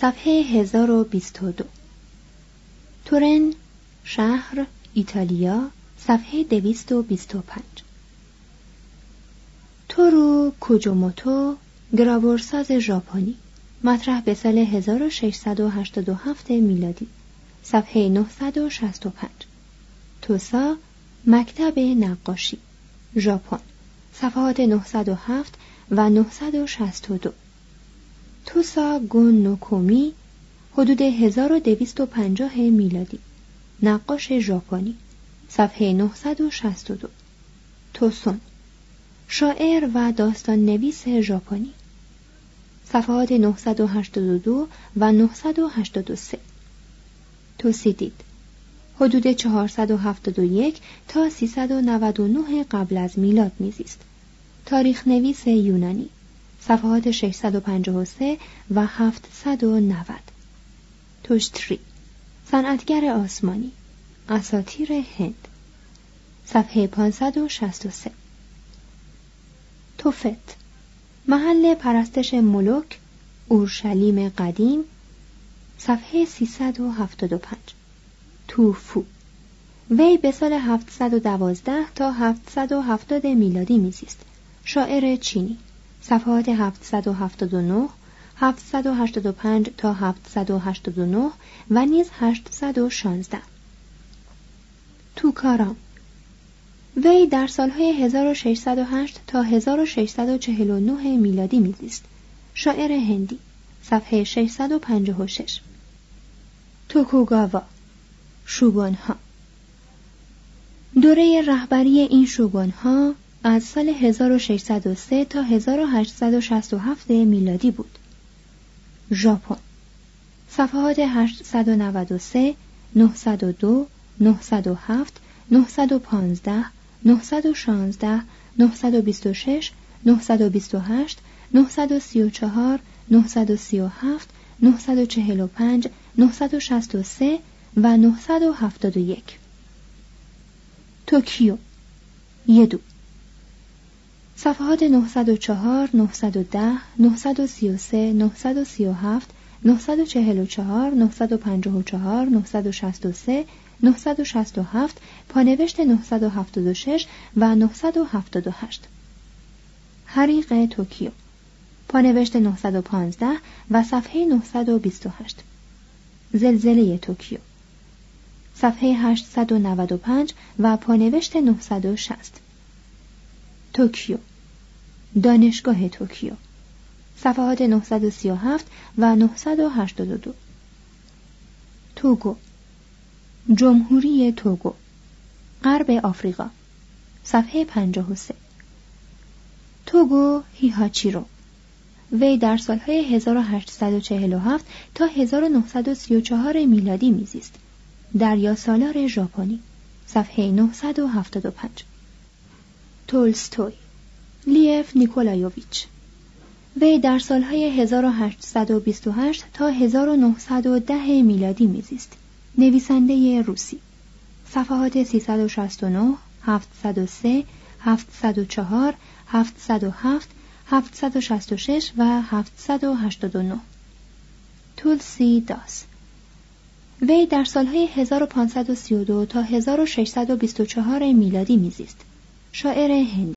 صفحه 1022 تورن شهر ایتالیا صفحه 225 تورو کوجوموتو گرابورساز ژاپنی مطرح به سال 1687 میلادی. صفحه 965 توسا مکتب نقاشی ژاپن. صفحات 907 و 962 توسا گون نوکومی حدود 1250 میلادی. نقاش ژاپنی صفحه 962 توسون شاعر و داستان نویس ژاپنی. صفحات 982 و 983 توسیدید حدود 471 تا 399 قبل از میلاد میزیست. تاریخ نویس یونانی. صفحات 653 و 790 توشتری صنعتگر آسمانی. اساتیر هند. صفحه 563 توفت. محل پرستش ملوک اورشلیم قدیم. صفحه 375 توفو. وی به سال 712 تا 770 میلادی میزیست. شاعر چینی. صفحات 779 785 تا 789 و نیز 816 توکارام وی در سالهای 1608 تا 1649 میلادی میزیست شاعر هندی. صفحه 656 توکوگاوا. شوگانها دوره رهبری این شوگانها از سال 1603 تا 1867 میلادی بود ژاپن صفحات 893 902 907 915 916 926 928 934 937 945 963 و 971 توکیو یدو صفحات 904 910 933 937 944 954 963 967 پانوشت 976 و 978 حریق توکیو پانوشت 915 و صفحه 928 زلزله توکیو صفحه 895 و پانوشت 960 توکیو دانشگاه توکیو. صفحات 937 و 982 توگو جمهوری توگو غرب آفریقا. صفحه 53 توگو هیهاچیرو. وی در سالهای 1847 تا 1934 میلادی میزیست. دریا سالار ژاپنی. صفحه 975 تولستوی لیف نیکولایوویچ. وی در سالهای 1828 تا 1910 میلادی میزیست. نویسنده روسی. صفحات 369 703 704 707 766 و 789 تولسی داس. وی در سالهای 1532 تا 1624 میلادی میزیست. شاعر هندی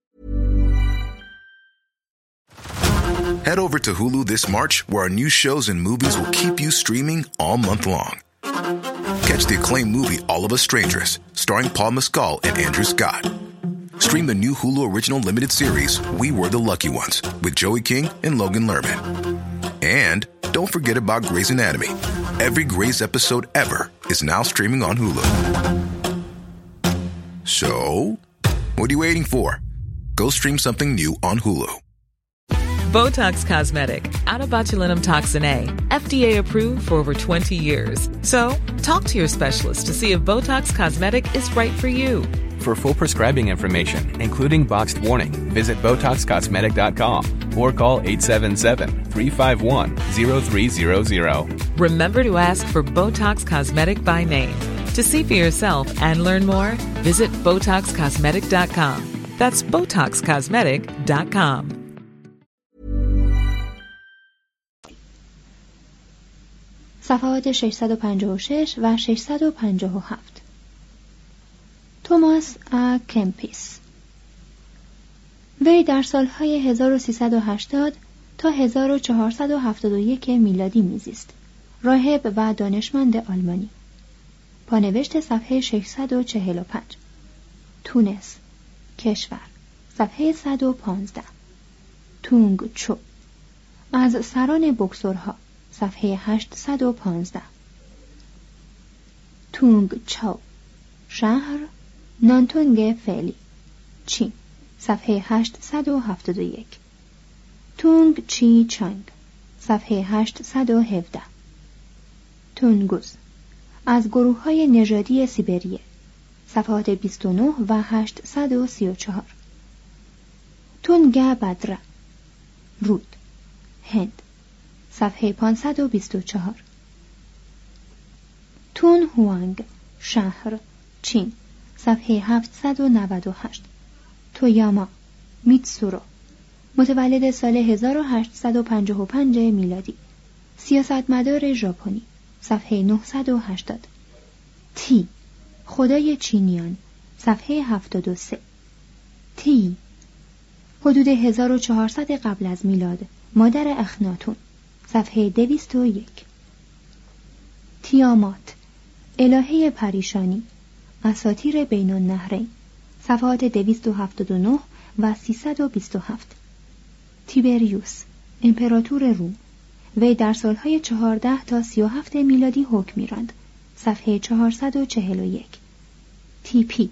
Head over to Hulu this March, where our new shows and movies will keep you streaming all month long. Catch the acclaimed movie All of Us Strangers, starring Paul Mescal and Andrew Scott. Stream the new Hulu original limited series We Were the Lucky Ones with Joey King and Logan Lerman. And don't forget about Grey's Anatomy. Every Grey's episode ever is now streaming on Hulu. So, what are you waiting for? Go stream something new on Hulu. Botox Cosmetic, out of botulinum toxin A, FDA approved for over 20 years. So, talk to your specialist to see if Botox Cosmetic is right for you. For full prescribing information, including boxed warning, visit BotoxCosmetic.com or call 877-351-0300. Remember to ask for Botox Cosmetic by name. To see for yourself and learn more, visit BotoxCosmetic.com. That's BotoxCosmetic.com. صفحات 656 و 657 توماس ا کمپیس وی در سالهای 1380 تا 1471 میلادی میزیست راهب و دانشمند آلمانی پانوشت صفحه 645 تونس کشور. صفحه 115 تونگ چو از سران بکسورها. صفحه 815 تونگ چاو شهر نانتونگ فعلی. چین. صفحه 871 تونگ چی چانگ صفحه 817 تونگوز. از گروه های نژادی سیبریه. صفحات 29 و 834 تونگا بدره رود. هند. صفحه 524 تون هوانگ. شهر. چین. صفحه 798 تویاما. میتسورو. متولد سال 1855 میلادی. سیاستمدار ژاپنی. صفحه 980 تی. خدای چینیان. صفحه 73 تی. حدود 1400 قبل از میلاد. مادر اخناتون. صفحه 201 تیامات. الهه پریشانی. اساتیر بین النهرین. صفحات 279 و 327 تیبریوس. امپراتور روم. وی در سالهای 14 تا 37 میلادی حکم میراند. صفحه 441 تیپی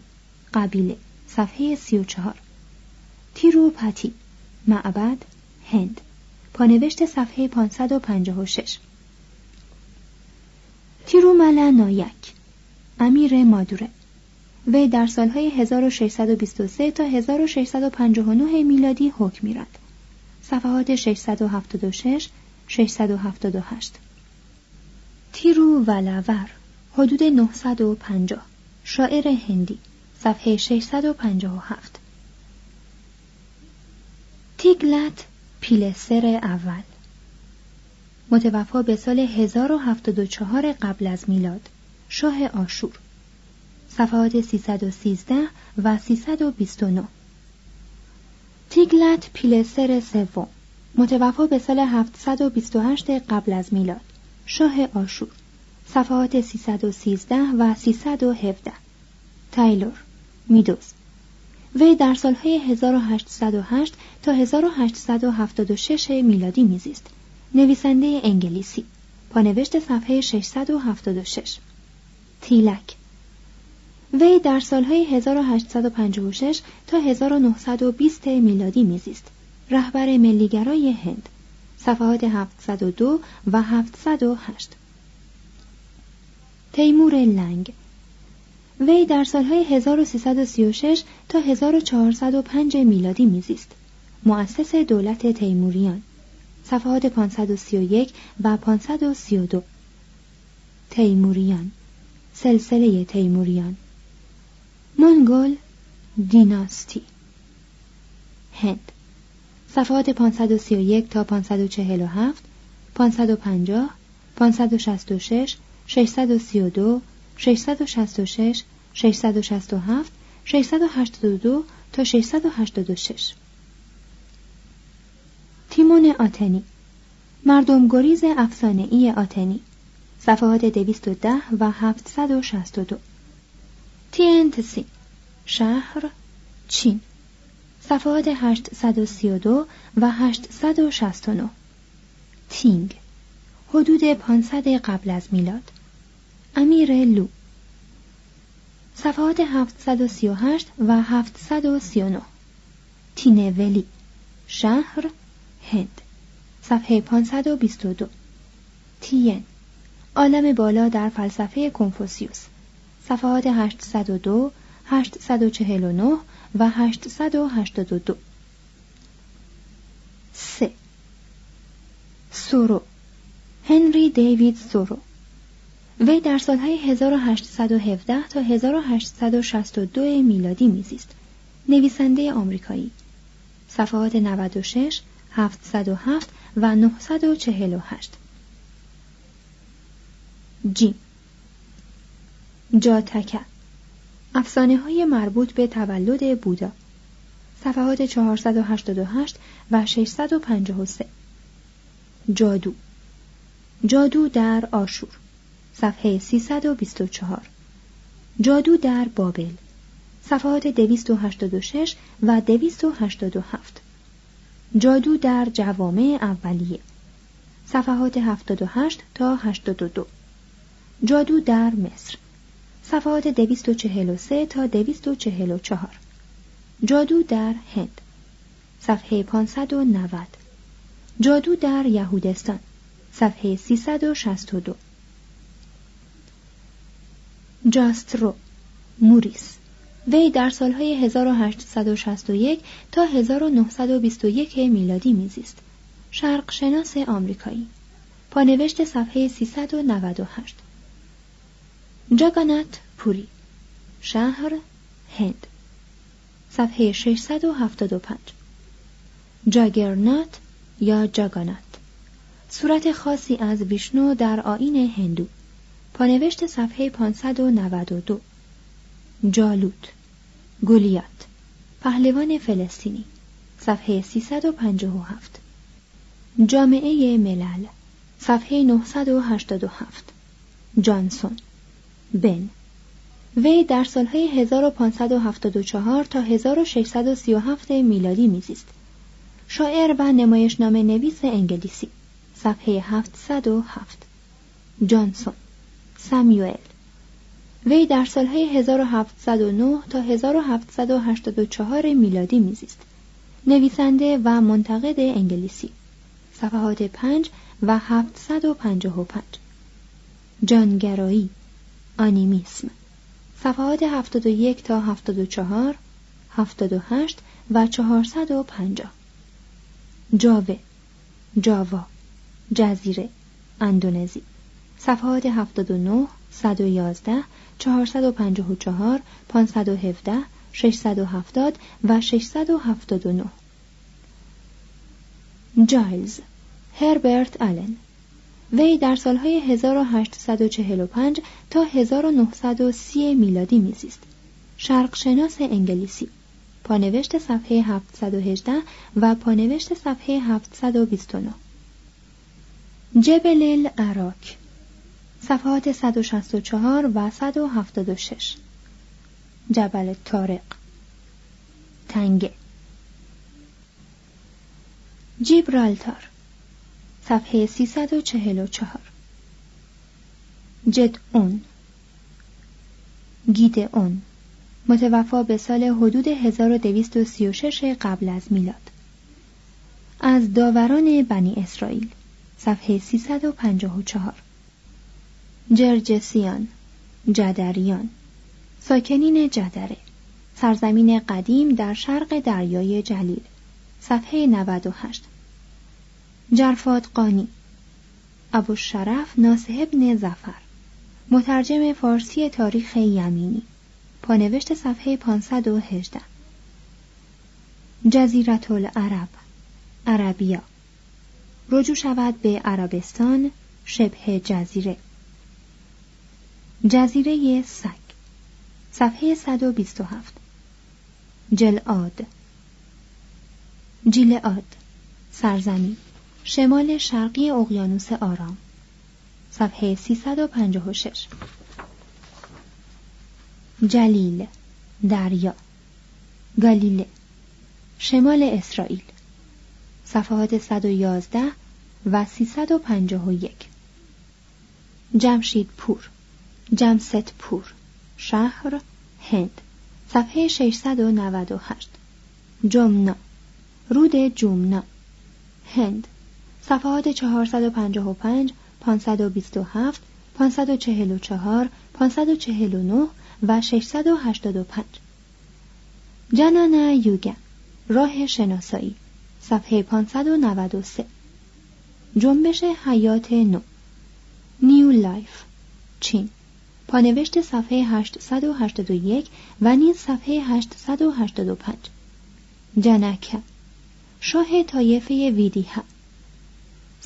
قبیله صفحه 34 تیروپاتی معبد هند. پانوشت صفحه 556 تیروملا نایک امیر مادوره. وی در سالهای 1623 تا 1659 میلادی حکم میراند. صفحات 676 678 تیرو ولور حدود 950 شاعر هندی صفحه 657 تیگلت پیلسر اول. متوفا به سال 1074 قبل از میلاد. شاه آشور. صفحات 313 و 329 تیگلت پیلسر سوم. متوفا به سال 728 قبل از میلاد. شاه آشور. صفحات 313 و 317 تایلور. میدوز. وی در سالهای 1808 تا 1876 میلادی میزیست. نویسنده انگلیسی. پانوشت صفحه 676 تیلک. وی در سالهای 1856 تا 1920 میلادی میزیست. رهبر ملیگرای هند. صفحات 702 و 708 تیمور لنگ. وی در سالهای 1336 تا 1405 میلادی میزیست. مؤسس دولت تیموریان. صفحات 531 و 532 تیموریان. سلسله تیموریان. منگول دیناستی. هند. صفحات 531 تا 547 550 566 632 666 667 682 تا 686 تیمون آتنی. مردم گریز افسانه ای آتنی. صفحات 210 و 762 تینتسی شهر چین. صفحات 832 و 869 تینگ. حدود 500 قبل از میلاد. امیر لو. صفحات 738 و 739 تینولی. شهر هند. صفحه 522 تین. عالم بالا در فلسفه کنفوسیوس. صفحات 802 849 و 882 سه. سورو هنری دیوید سورو وی در سالهای 1817 تا 1862 میلادی میزیست. نویسنده آمریکایی. صفحات 96 707 و 948 جیم جاتکه افسانه های مربوط به تولد بودا. صفحات 488 و 653 جادو. جادو در آشور. صفحه 324 جادو در بابل. صفحات 286 و 287 جادو در جوامع اولیه. صفحات 78 تا 82 جادو در مصر. صفحات 243 تا 244 جادو در هند. صفحه 590 جادو در یهودستان. صفحه 362 جاسترو موریس. وی در سالهای 1861 تا 1921 میلادی میزیست. شرق شناس آمریکایی. پانوشت صفحه 398 جاگانات پوری شهر هند صفحه 675 جاگرنات یا جاگانات صورت خاصی از ویشنو در آین هندو. پانوشت صفحه 592 جالوت گولیات پهلوان فلسطینی صفحه 357 جامعه ملل صفحه 987 جانسون بن. وی در سالهای 1574 تا 1637 میلادی میزیست. شاعر و نمایشنامه نویس انگلیسی. صفحه 707 جانسون. سامیوئل. وی در سالهای 1709 تا 1784 میلادی میزیست. نویسنده و منتقد انگلیسی. صفحات 5 و 755 جانگرایی. آنیمیسم. صفحات 71 تا 74 78 و 450 جاوه جاوا جزیره اندونزی. صفحات 79 111 454 517 670 و 679 جایلز هربرت آلن. وی در سالهای 1845 تا 1930 میلادی میزیست. شرق شناس انگلیسی. پانوشت صفحه 718 و پانوشت صفحه 729 جبل العراق. صفحات 164 و 176 جبل تارق تنگه. جیبرالتار. صفحه 344 جدعون گیدئون متوفا به سال حدود 1236 قبل از میلاد. از داوران بنی اسرائیل. صفحه 354 جرجسیان. جدریان. ساکنین جدره. سرزمین قدیم در شرق دریای جلیل. صفحه 98 جرفات قانی ابو شرف ناسه ابن زفر مترجم فارسی تاریخ یمینی پانوشت صفحه 518 جزیرت العرب عربیا. رجوع شود به عربستان شبه جزیره. جزیره سگ صفحه 127 جلعاد. جیلعاد سرزمین. شمال شرقی اقیانوس آرام. صفحه 356 جلیل دریا. گالیله شمال اسرائیل. صفحات 111 و 351 جمشید پور جمست پور شهر هند. صفحه 698 جمنا رود جمنا هند. صفحات 455 527 544 549 و 685 جنانا یوگا راه شناسایی صفحه 593 جنبش حیات نو. New Life چین. پانوشت صفحه 881 و نیز صفحه 885 جنکه شاه طایفه ویدیها.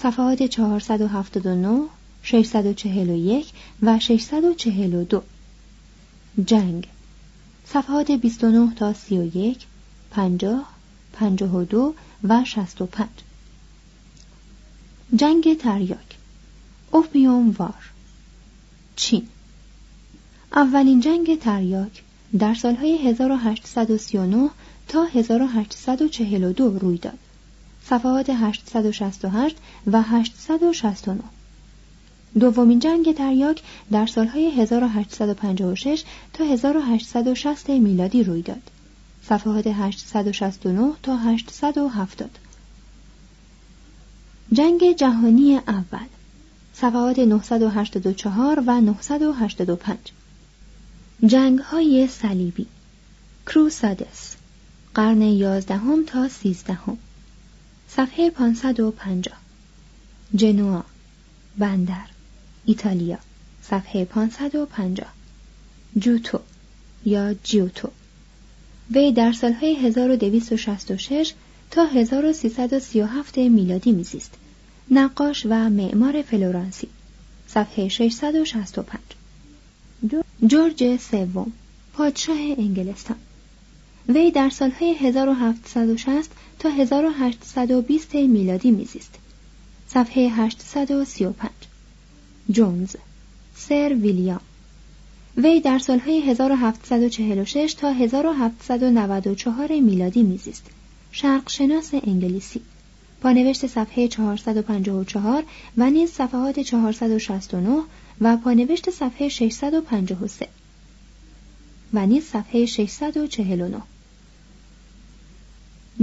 صفحات 479 641 و 642 جنگ. صفحات 29 تا 31 50 52 و 65 جنگ تریاک. اوپیوم وار. چین. اولین جنگ تریاک در سالهای 1839 تا 1842 روی داد. صفحات 868 و 869 دومین جنگ تریاک در سالهای 1856 تا 1860 میلادی روی داد. صفحات 869 تا 870 جنگ جهانی اول. صفحات 984 و 985 جنگ های صلیبی. کروسادس. قرن یازدهم تا سیزدهم. صفحه 550 جنوا بندر ایتالیا. صفحه 550 جوتو یا جیوتو. وی در سالهای 1266 تا 1337 میلادی میزیست. نقاش و معمار فلورانسی. صفحه 665 جورج سوم پادشاه انگلستان. وی در سالهای 1760 تا 1820 میلادی میزیست. صفحه 835 جونز. سر ویلیام. وی در سالهای 1746 تا 1794 میلادی میزیست. شرق شناس انگلیسی پانوشت صفحه 454 و نیز صفحات 469 و پانوشت صفحه 653 و نیز صفحه 649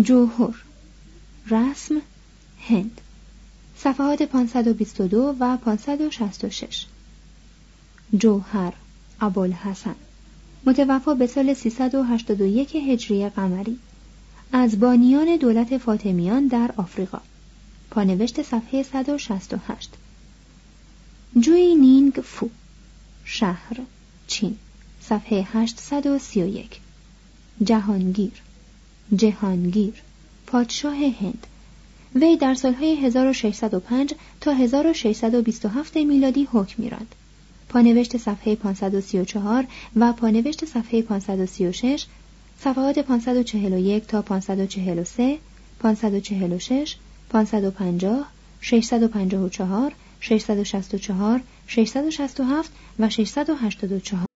جوهر رسم هند صفحات 522 و 566 جوهر ابوالحسن متوفا به سال 381 هجری قمری از بانیان دولت فاطمیان در آفریقا. پانوشت صفحه 168 جوی نینگ فو شهر چین صفحه 831 جهانگیر جهانگیر پادشاه هند وی در سالهای 1605 تا 1627 میلادی حکم میراند. پانوشت صفحه 534 و پانوشت صفحه 536 صفحات 541 تا 543 546 550 654 664 667 و 684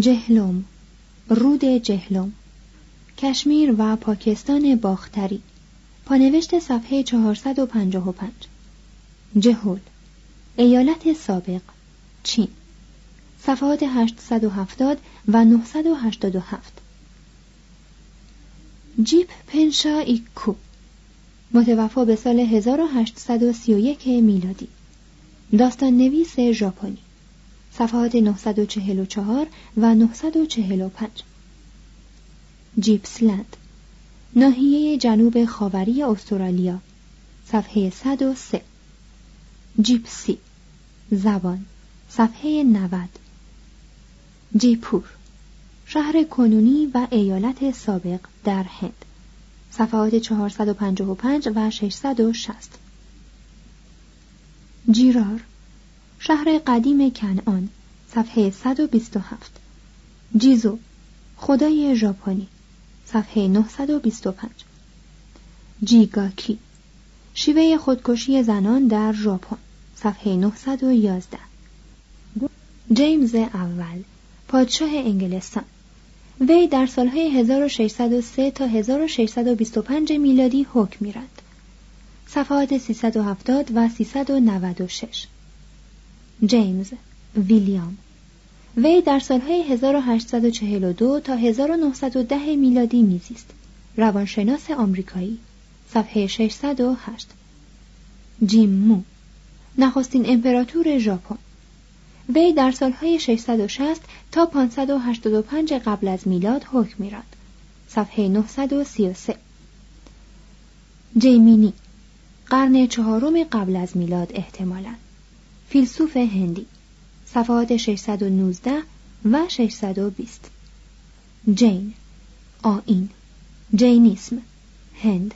جهلم رود جهلم کشمیر و پاکستان باختری پانوشت صفحه 455 جهول ایالت سابق چین صفحات 870 و 987 جیپ پنشا ایکو متوفا به سال 1831 میلادی. داستان نویس ژاپنی. صفحات 944 و 945 جیپسلند ناحیه جنوب خاوری استرالیا صفحه 103 جیپسی زبان صفحه 90 جیپور شهر کنونی و ایالت سابق در هند صفحات 455 و 660 جیرار شهر قدیم کنعان صفحه 127 جیزو خدای ژاپنی صفحه 925 جیگاکی شیوه خودکشی زنان در ژاپن صفحه 911 جیمز اول پادشاه انگلستان. وی در سالهای 1603 تا 1625 میلادی حکم میراند صفحات 370 و 396 جیمز ویلیام. وی در سالهای 1842 تا 1910 میلادی میزیست. روانشناس آمریکایی. صفحه 608 جیم مو نخستین امپراتور ژاپن. وی در سالهای 660 تا 585 قبل از میلاد حکم میراند صفحه 933 جیمینی قرن چهارم قبل از میلاد احتمالاً. فیلسوف هندی صفحات 619 و 620 جین آین جینیسم هند.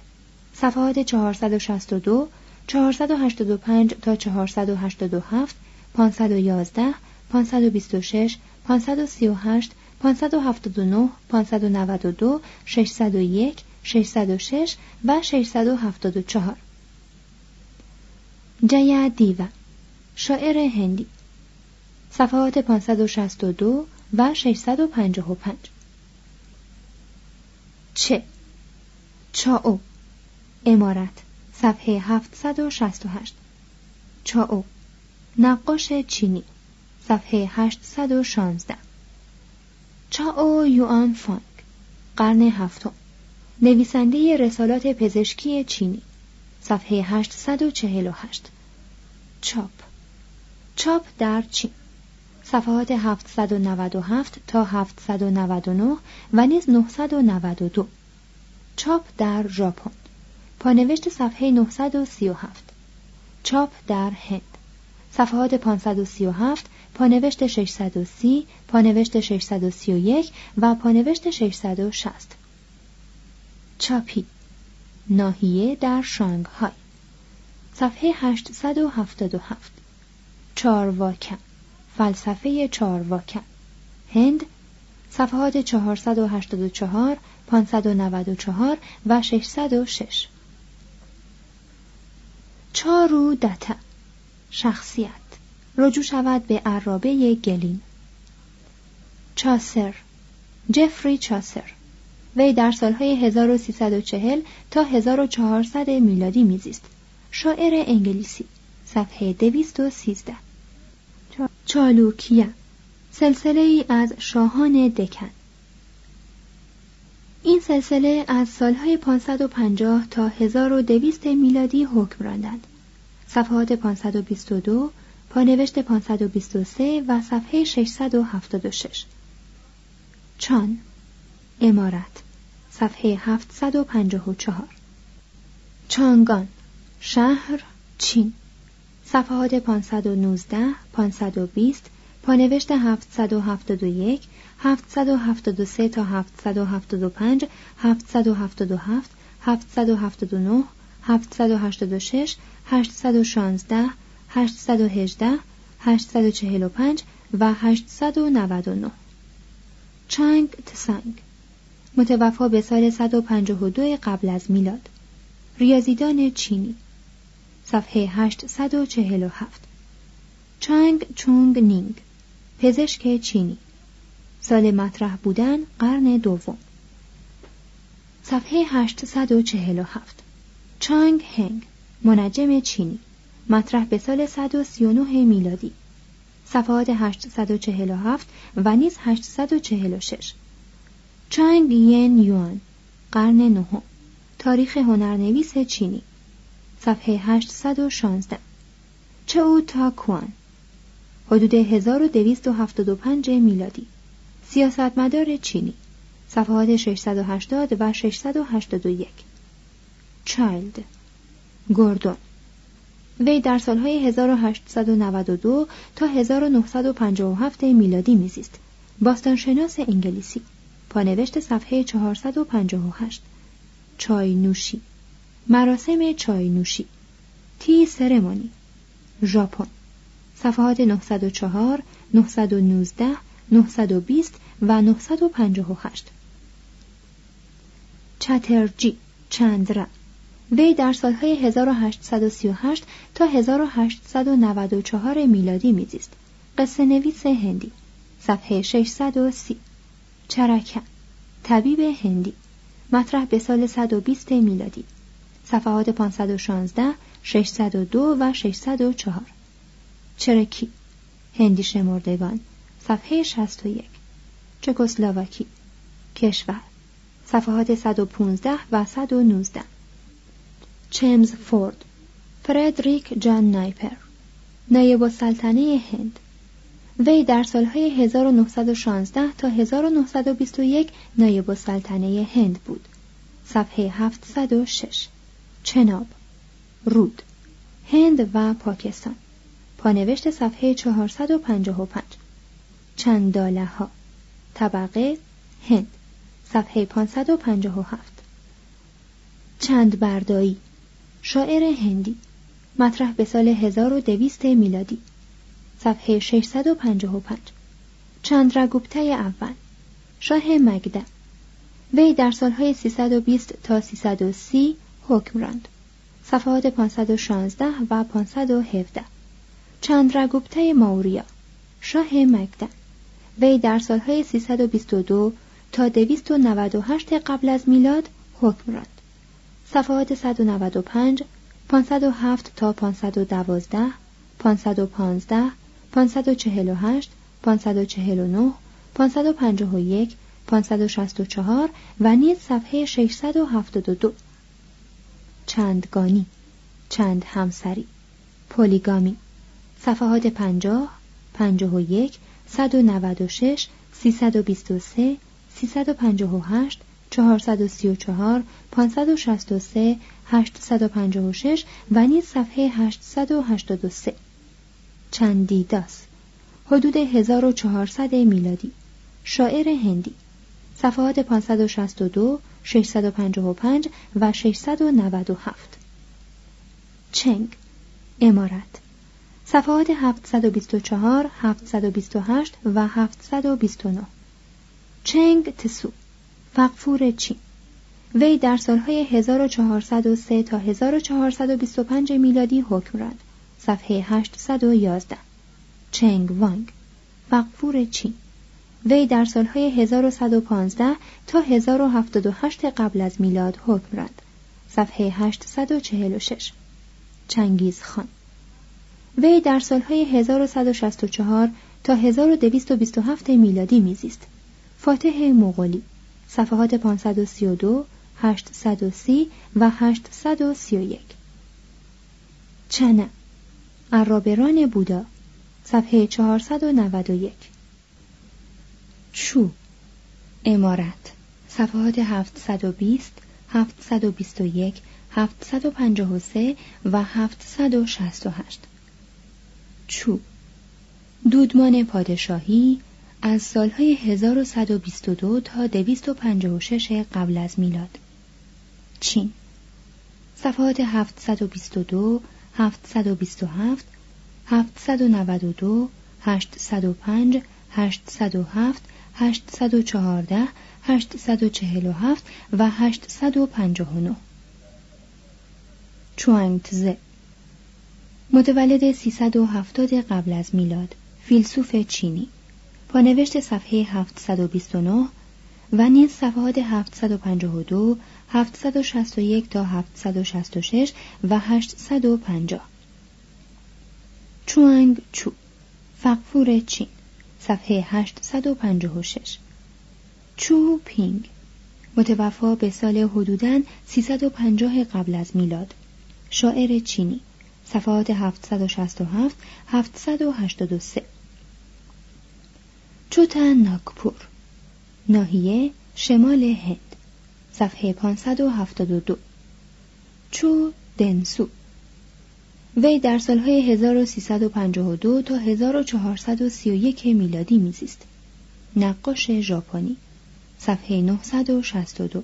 صفحات 462 485 تا 487 511 526 538 579 592 601 606 و 674 جیا دیوا شاعر هندی. صفحات 562 و 655 چه؟ چاو. امارت. صفحه 768 چاو. نقاش چینی. صفحه 816 چاو یوان فانگ. قرن هفتم. نویسنده رسالات پزشکی چینی. صفحه 848 چاپ. چاپ در چین صفحات 797 تا 799 و نیز 992 چاپ در ژاپن. پانوشت صفحه 937 چاپ در هند. صفحات 537 پانوشت 630 پانوشت 631 و پانوشت 660 چاپی. ناحیه در شانگهای. صفحه 877 چارواکن فلسفه چارواکن هند صفحات 484 594 و 606 چارو دتا شخصیت. رجوع شود به عرابه گلین چاسر. جفری چاسر. وی در سالهای 1340 تا 1400 میلادی میزیست. شاعر انگلیسی. صفحه 213 چالوکیا سلسله ای از شاهان دکن. این سلسله از سالهای 550 تا 1200 میلادی حکم راندند. صفحات 522 پانوشت 523 و صفحه 676 چان امارت صفحه 754 چانگان شهر چین. صفحات 519 520 پانوشت 771 773 تا 775 777 779 786 816 818 845 و 899 چنگ تسنگ. متوفا به سال 152 قبل از میلاد. ریاضیدان چینی. صفحه 847 چنگ چونگ نینگ پزشک چینی. سال مطرح بودن قرن دوم. صفحه 847 چانگ هنگ منجم چینی. مطرح به سال 139 میلادی. صفحات 847 و نیز 846 چانگ ین یوان قرن نهم. تاریخ هنرنویس چینی. صفحه 816 چو تا کوان. حدود 1275 میلادی. سیاستمدار چینی. صفحات 680 و 681 چایلد. گوردون. وی در سالهای 1892 تا 1957 میلادی میزیست. باستانشناس انگلیسی. پانوشت صفحه 458 چای نوشی مراسم چای نوشی تی سرمونی. ژاپن. صفحات 904 919 920 و 958 چترجی چندرا. وی در سالهای 1838 تا 1894 میلادی میزیست. قصه نویس هندی. صفحه 630 چرکن طبیب هندی. مطرح به سال 120 میلادی. صفحات 516 602 و 604 چرکی هندی شمردگان. صفحه 61 چکسلواکی. کشور. صفحات 115 و 119 چمز فورد. فردریک جان نایپر. نایب السلطنه هند. وی در سالهای 1916 تا 1921 نایب السلطنه هند بود. صفحه 706 چناب رود هند و پاکستان. پانوشت صفحه 455 چنداله ها طبقه هند. صفحه 557 چند بردایی شاعر هندی. مطرح به سال 1200 میلادی. صفحه 655 چندرگوپته اول. شاه مگده وی در سالهای 320 تا 330 حکم راند. صفحات 516 و 517 چندرگوپته ماوریا شاه مگده وی در سالهای 322 تا 298 قبل از میلاد حکم راند. صفحات 195 507 تا 512 515 548 549 551 564 و نیز صفحه 672 چندگانی چند همسری پولیگامی صفحات 50 51 196 323 358 434 563 856 و نیز صفحه 883 چندیداس. حدود 1400 میلادی. شاعر هندی. صفحات 562 655 و 697 چنگ امارت. صفحات 724 728 و 729 چنگ تسو. فقفور چین. وی در سالهای 1403 تا 1425 میلادی حکم راند صفحه 811 چنگ وانگ. فقفور چین. وی در سالهای 1115 تا 1078 قبل از میلاد حکم راند. صفحه 846 چنگیز خان. وی در سالهای 1164 تا 1227 میلادی میزیست. فاتح مغولی. صفحات 532 830 و 831 چنه. عرابران بودا. صفحه 491 چو امارت صفحات 720 721 753 و 768 چو دودمان پادشاهی از سالهای 1122 تا 256 قبل از میلاد. چین صفحات 722 727 792 805 807 814 847 و 859 چوانگتزه. متولد 370 قبل از میلاد. فیلسوف چینی. پانوشت صفحه 729 و نیز صفحات 752 761 تا 766 و 850 چوانگ چو فقفور چین. صفحه 856 چو پینگ متوفا به سال حدوداً 350 قبل از میلاد. شاعر چینی. صفحات 767 783 چوتن ناگپور ناحیه شمال هند. صفحه 572 چو دنسو وی در سالهای 1352 تا 1431 میلادی میزیست. نقاش ژاپنی صفحه 962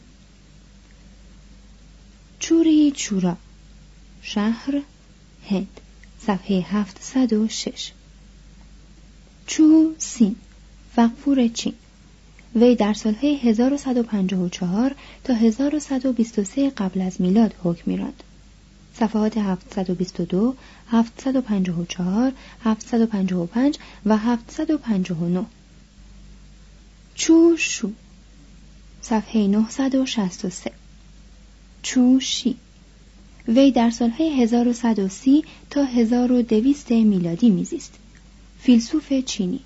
چوری چورا شهر هند صفحه 706 چو سین فقفور چین. وی در سالهای 1154 تا 1123 قبل از میلاد حکم میراند. صفحات 722 754 755 و 759 چو شو صفحه 963 چو شی وی در سالهای 1130 تا 1200 میلادی میزیست. فیلسوف چینی.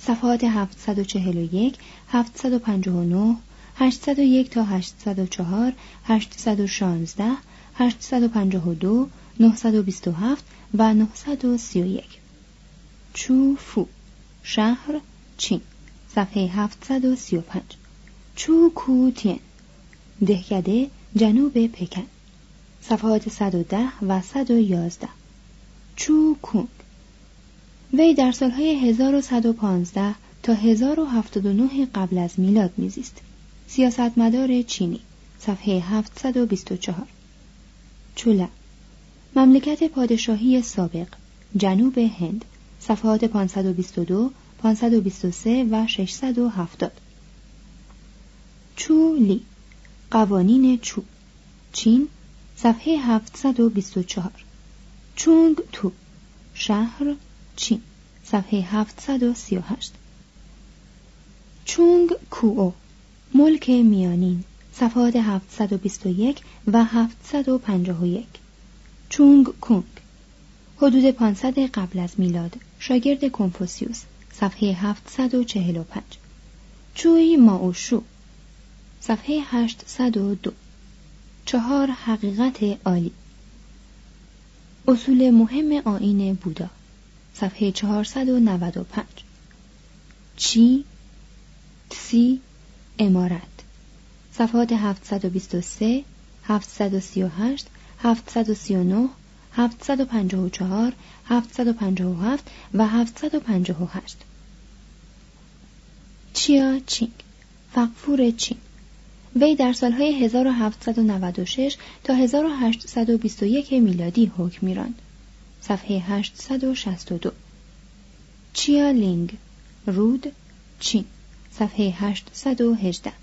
صفحات 741 759 801 تا 804 816 852 927 و 931 چو فو شهر چین صفحه 735 چو کوتین دهکده جنوب پکن. صفحات 110 و 111 چو کونگ وی در سالهای 1115 تا 1079 قبل از میلاد میزیست. سیاستمدار چینی صفحه 724 چولا. مملکت پادشاهی سابق جنوب هند صفحات 522 523 و 670 چولی قوانین چو. چین صفحه 724 چونگ تو شهر چین صفحه 738 چونگ کوو ملک میانین. صفحات 721 و 751 چونگ کونگ. حدود 500 قبل از میلاد شاگرد کنفوسیوس صفحه 745 چوی ماوشو. صفحه 802 چهار حقیقت عالی. اصول مهم آین بودا. صفحه 495 چی؟ سی؟ امارت. صفحات 723 738 739 754 757 و 758 چیا چینگ؟ فقفور چین وی در سالهای 1796 تا 1821 میلادی حکم میراند. صفحه 862 چیا لینگ؟ رود چین صفحه 818